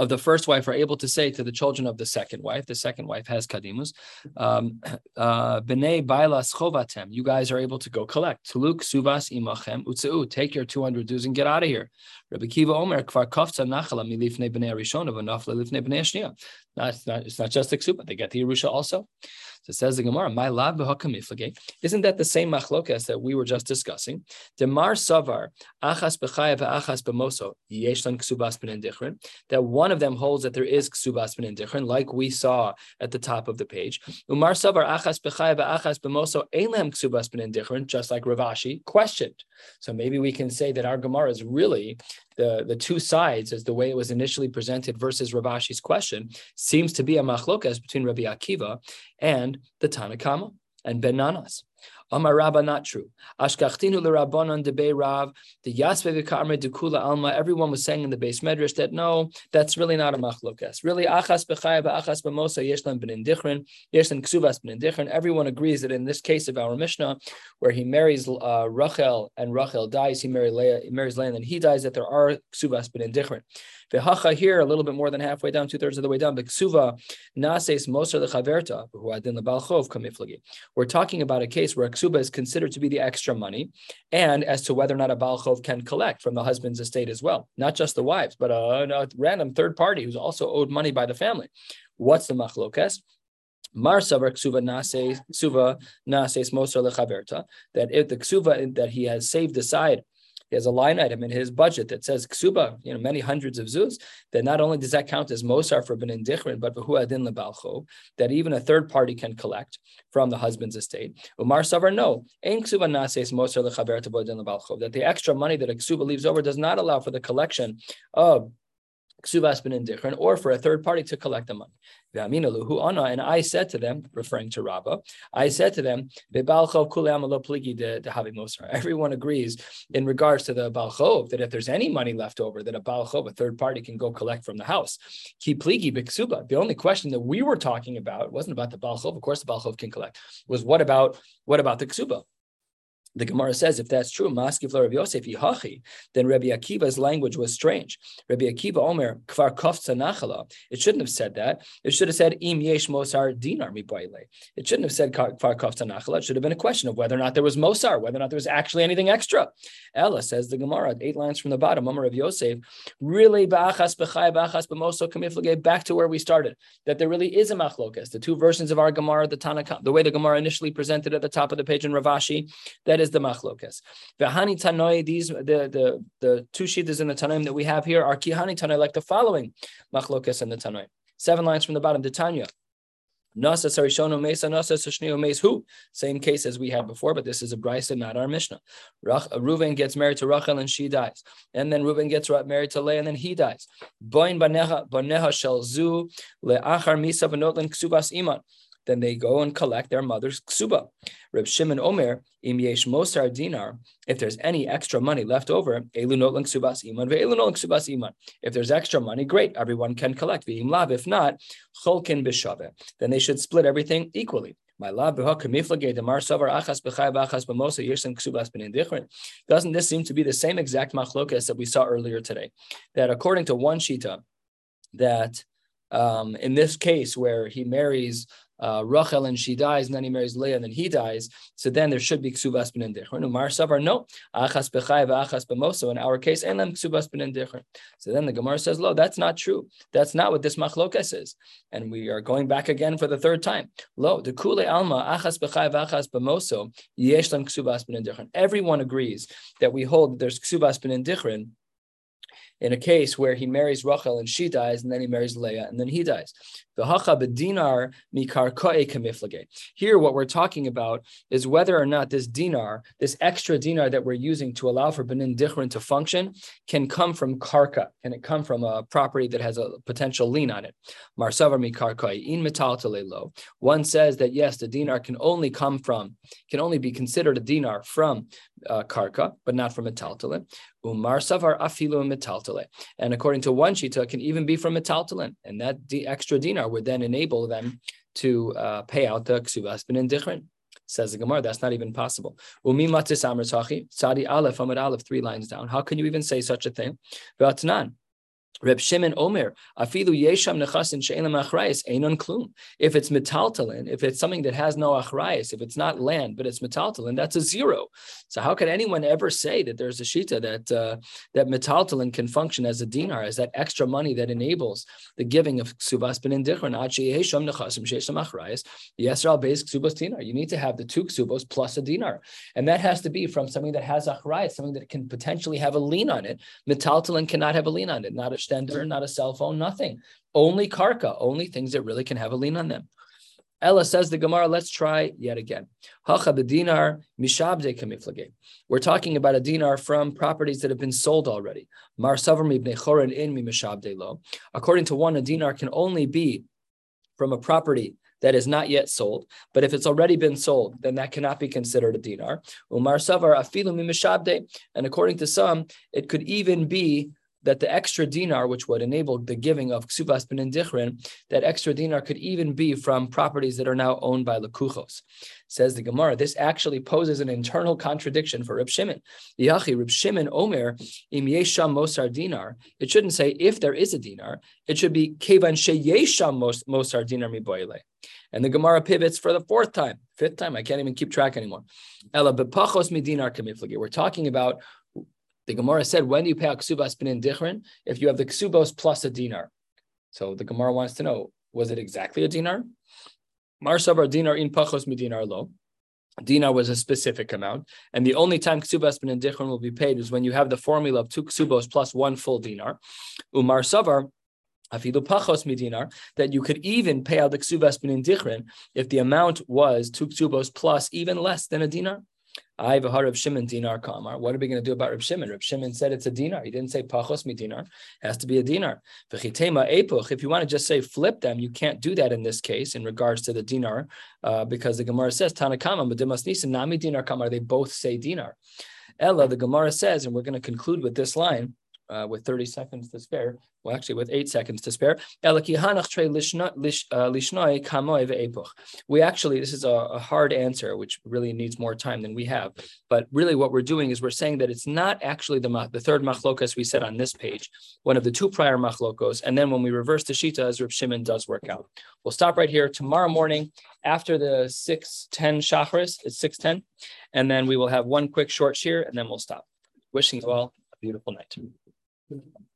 of the first wife are able to say to the children of the second wife, the second wife has kadimus, um, uh, b'nei bailas chovatem, you guys are able to go collect. Tuluk suvas imachem utzeu, take your 200 zuz and get out of here. Rabbi Akiva Omer, kvar kofta nachala milifnei b'nei rishon of anafla lifnei b'nei. It's not, it's not just the ksuba, they get the Yerusha also. So says the Gemara, my lav Isn't that the same machlokas that we were just discussing? Demar savar achas b'chayav achas b'moso yeshlan ksubas ben That one of them holds that there is ksubas ben like we saw at the top of the page. Umar savar achas b'chayav achas b'moso elem ksubas ben just like Rav Ashi questioned. So maybe we can say that our Gemara is really the, the two sides, as the way it was initially presented versus Rav Ashi's question, seems to be a machlokas between Rabbi Akiva and the Tanakama and Ben Nanas. Amar Rabba, not true. Ashkachtinu l'Rabbanon debe Rav, the Yasve v'karme dekula alma. Everyone was saying in the beis medrash that no, that's really not a machlokas. Really, achas b'chayav achas b'mosa yeshlan ben indichrin, yeshlan ksuvas ben indichrin. Everyone agrees that in this case of our Mishnah, where he marries uh, Rachel and Rachel dies, he marries Leah, he marries Leah, and then he dies, that there are ksuvas ben indichrin. V'hacha here, a little bit more than halfway down, two thirds of the way down. B'ksuva nases moser lechaverta who adin lebalchov kamiflagi. We're talking about a case where a ksuba is considered to be the extra money, and as to whether or not a balchov can collect from the husband's estate as well, not just the wives, but a, a random third party who's also owed money by the family. What's the machlokas? Mar savar ksuva nase ksuva nases moser lechaverta. That if the ksuva that he has saved aside he has a line item in his budget that says ksuba, you know, many hundreds of zuz, that not only does that count as mosar for ben indichrin, but adin lebalcho, that even a third party can collect from the husband's estate. Umar savar no, ein ksuba nases mosar lechaber lebalcho, that the extra money that a ksuba leaves over does not allow for the collection of or for a third party to collect the money. And I said to them, referring to Rabbah, I said to them, everyone agrees in regards to the Balchov that if there's any money left over, that a Balchov, a third party, can go collect from the house. The only question that we were talking about wasn't about the Balchov. Of course, the Balchov can collect. Was what about what about the ksuba? The Gemara says, if that's true, Maskiv Rabbi Yosef Yihachi, then Rabbi Akiva's language was strange. Rabbi Akiva Omer Kvar Kofta Nachala. It shouldn't have said that. It should have said Im Yesh Mosar Dinar Mibaile. It shouldn't have said Kvar Kofta Nachala. It should have been a question of whether or not there was Mosar, whether or not there was actually anything extra. Ella says the Gemara, eight lines from the bottom, Omer of Yosef, really Ba'achas B'chai Ba'achas B'moso Kamiflage, back to where we started, that there really is a machlokas. The two versions of our Gemara, the Tanakh, the way the Gemara initially presented at the top of the page in Rav Ashi, that is the machlokas. V'hani tanoi, these the the the two sheetahs in the tanoim that we have here are kihani tanoi, like the following machlokas in the tanoim. Seven lines from the bottom. The Tanya. Nasa Sarishono Mesa Nasa Sashnio Who? Same case as we had before, but this is a Brisa, not our Mishnah. Rach, uh, Reuven gets married to Rachel and she dies. And then Reuven gets married to Leah and then he dies. Boin Baneha Baneha Shel Zu Le'achar Misa V'Notlan Ksubas Iman then they go and collect their mother's ksuba. Reb Shimon Omer, im yesh mosar dinar, if there's any extra money left over, elu notlang ksubas iman, ve'elu notlang ksubas iman. If there's extra money, great, everyone can collect. Ve'im lav, if not, cholkin b'shave. Then they should split everything equally. Doesn't this seem to be the same exact machlokas that we saw earlier today? That according to one shita, that um, in this case where he marries uh, Rachel and she dies, and then he marries Leah, and then he dies. So then there should be ksubas ben indichron. Umar savar no achas bechai v'achas b'moso. In our case, and then ksubas ben indichron. So then the Gemara says, "Lo, that's not true. That's not what this machlokas is." And we are going back again for the third time. Lo, the kule alma achas bechai v'achas b'moso yesh lam ksubas ben indichron. Everyone agrees that we hold that there's ksubas ben indichron in a case where he marries Rachel and she dies, and then he marries Leah and then he dies. Here, what we're talking about is whether or not this dinar, this extra dinar that we're using to allow for benin dichrin to function, can come from karka. Can it come from a property that has a potential lien on it? Marsavar in metal. One says that yes, the dinar can only come from, can only be considered a dinar from uh, karka, but not from metaltalin. Umar savar afilu metaltalin. And according to one shita, it can even be from metaltalin, and that the extra dinar would then enable them to uh, pay out the ksubas ben indichrin. Says the Gemara, that's not even possible. Umi matis amr Tzadi aleph amud aleph, three lines down. How can you even say such a thing? Reb Shimon Omer, afilu yesham nechasin she'elam achrayis einon klum. If it's metaltalin, if it's something that has no achrayis, if it's not land but it's metaltalin, that's a zero. So how can anyone ever say that there's a shita that uh, that metaltalin can function as a dinar, as that extra money that enables the giving of ksubas ben indichron ad yesham nechasim she'elam achrayis yesral beis ksubas dinar. You need to have the two ksubos plus a dinar, and that has to be from something that has achrayis, something that can potentially have a lien on it. Metaltalin cannot have a lien on it, not a extender, not a cell phone, nothing. Only karka, only things that really can have a lien on them. Ella says the Gemara, let's try yet again. Dinar. We're talking about a dinar from properties that have been sold already. Mar in lo. According to one, a dinar can only be from a property that is not yet sold. But if it's already been sold, then that cannot be considered a dinar. Umar savar afilu mi And according to some, it could even be that the extra dinar, which would enable the giving of ksubas ben dichrin, that extra dinar could even be from properties that are now owned by lekuchos. Says the Gemara, this actually poses an internal contradiction for Reb Shimon. Yachi Reb Shimon Omer im yesham mosar dinar. It shouldn't say if there is a dinar. It should be kevan sheyesham mosar dinar miboile. And the Gemara pivots for the fourth time, fifth time. I can't even keep track anymore. Ela bepachos midinar kamiflagi. We're talking about the Gemara said, when do you pay a ksubas benin dichrin? If you have the ksubos plus a dinar. So the Gemara wants to know, was it exactly a dinar? Marsabar dinar in pachos dinar lo. Dinar was a specific amount, and the only time ksubas benin dichrin will be paid is when you have the formula of two ksubos plus one full dinar. Umar savar afilu pachos midinar, that you could even pay out the ksubas benin dichrin if the amount was two ksubos plus even less than a dinar. I have a of Shimon dinar kamar. What are we going to do about Reb Shimon? Reb Shimon said it's a dinar. He didn't say pachos mi dinar. It has to be a dinar. If you want to just say flip them, you can't do that in this case in regards to the dinar, uh, because the Gemara says Tanakama, Madimas Nisan, Nami dinar kamar. They both say dinar. Ella, the Gemara says, and we're going to conclude with this line uh, with 30 seconds to spare, well, actually with eight seconds to spare. Uh, we actually, this is a, a, hard answer, which really needs more time than we have. But really, what we're doing is we're saying that it's not actually the the third machlokas we said on this page, one of the two prior machlokos, and then when we reverse the shita, as Reb Shimon does work out. We'll stop right here tomorrow morning after the 610 shachris. It's 610, and then we will have one quick short shiur, and then we'll stop. Wishing you all a beautiful night. Thank you.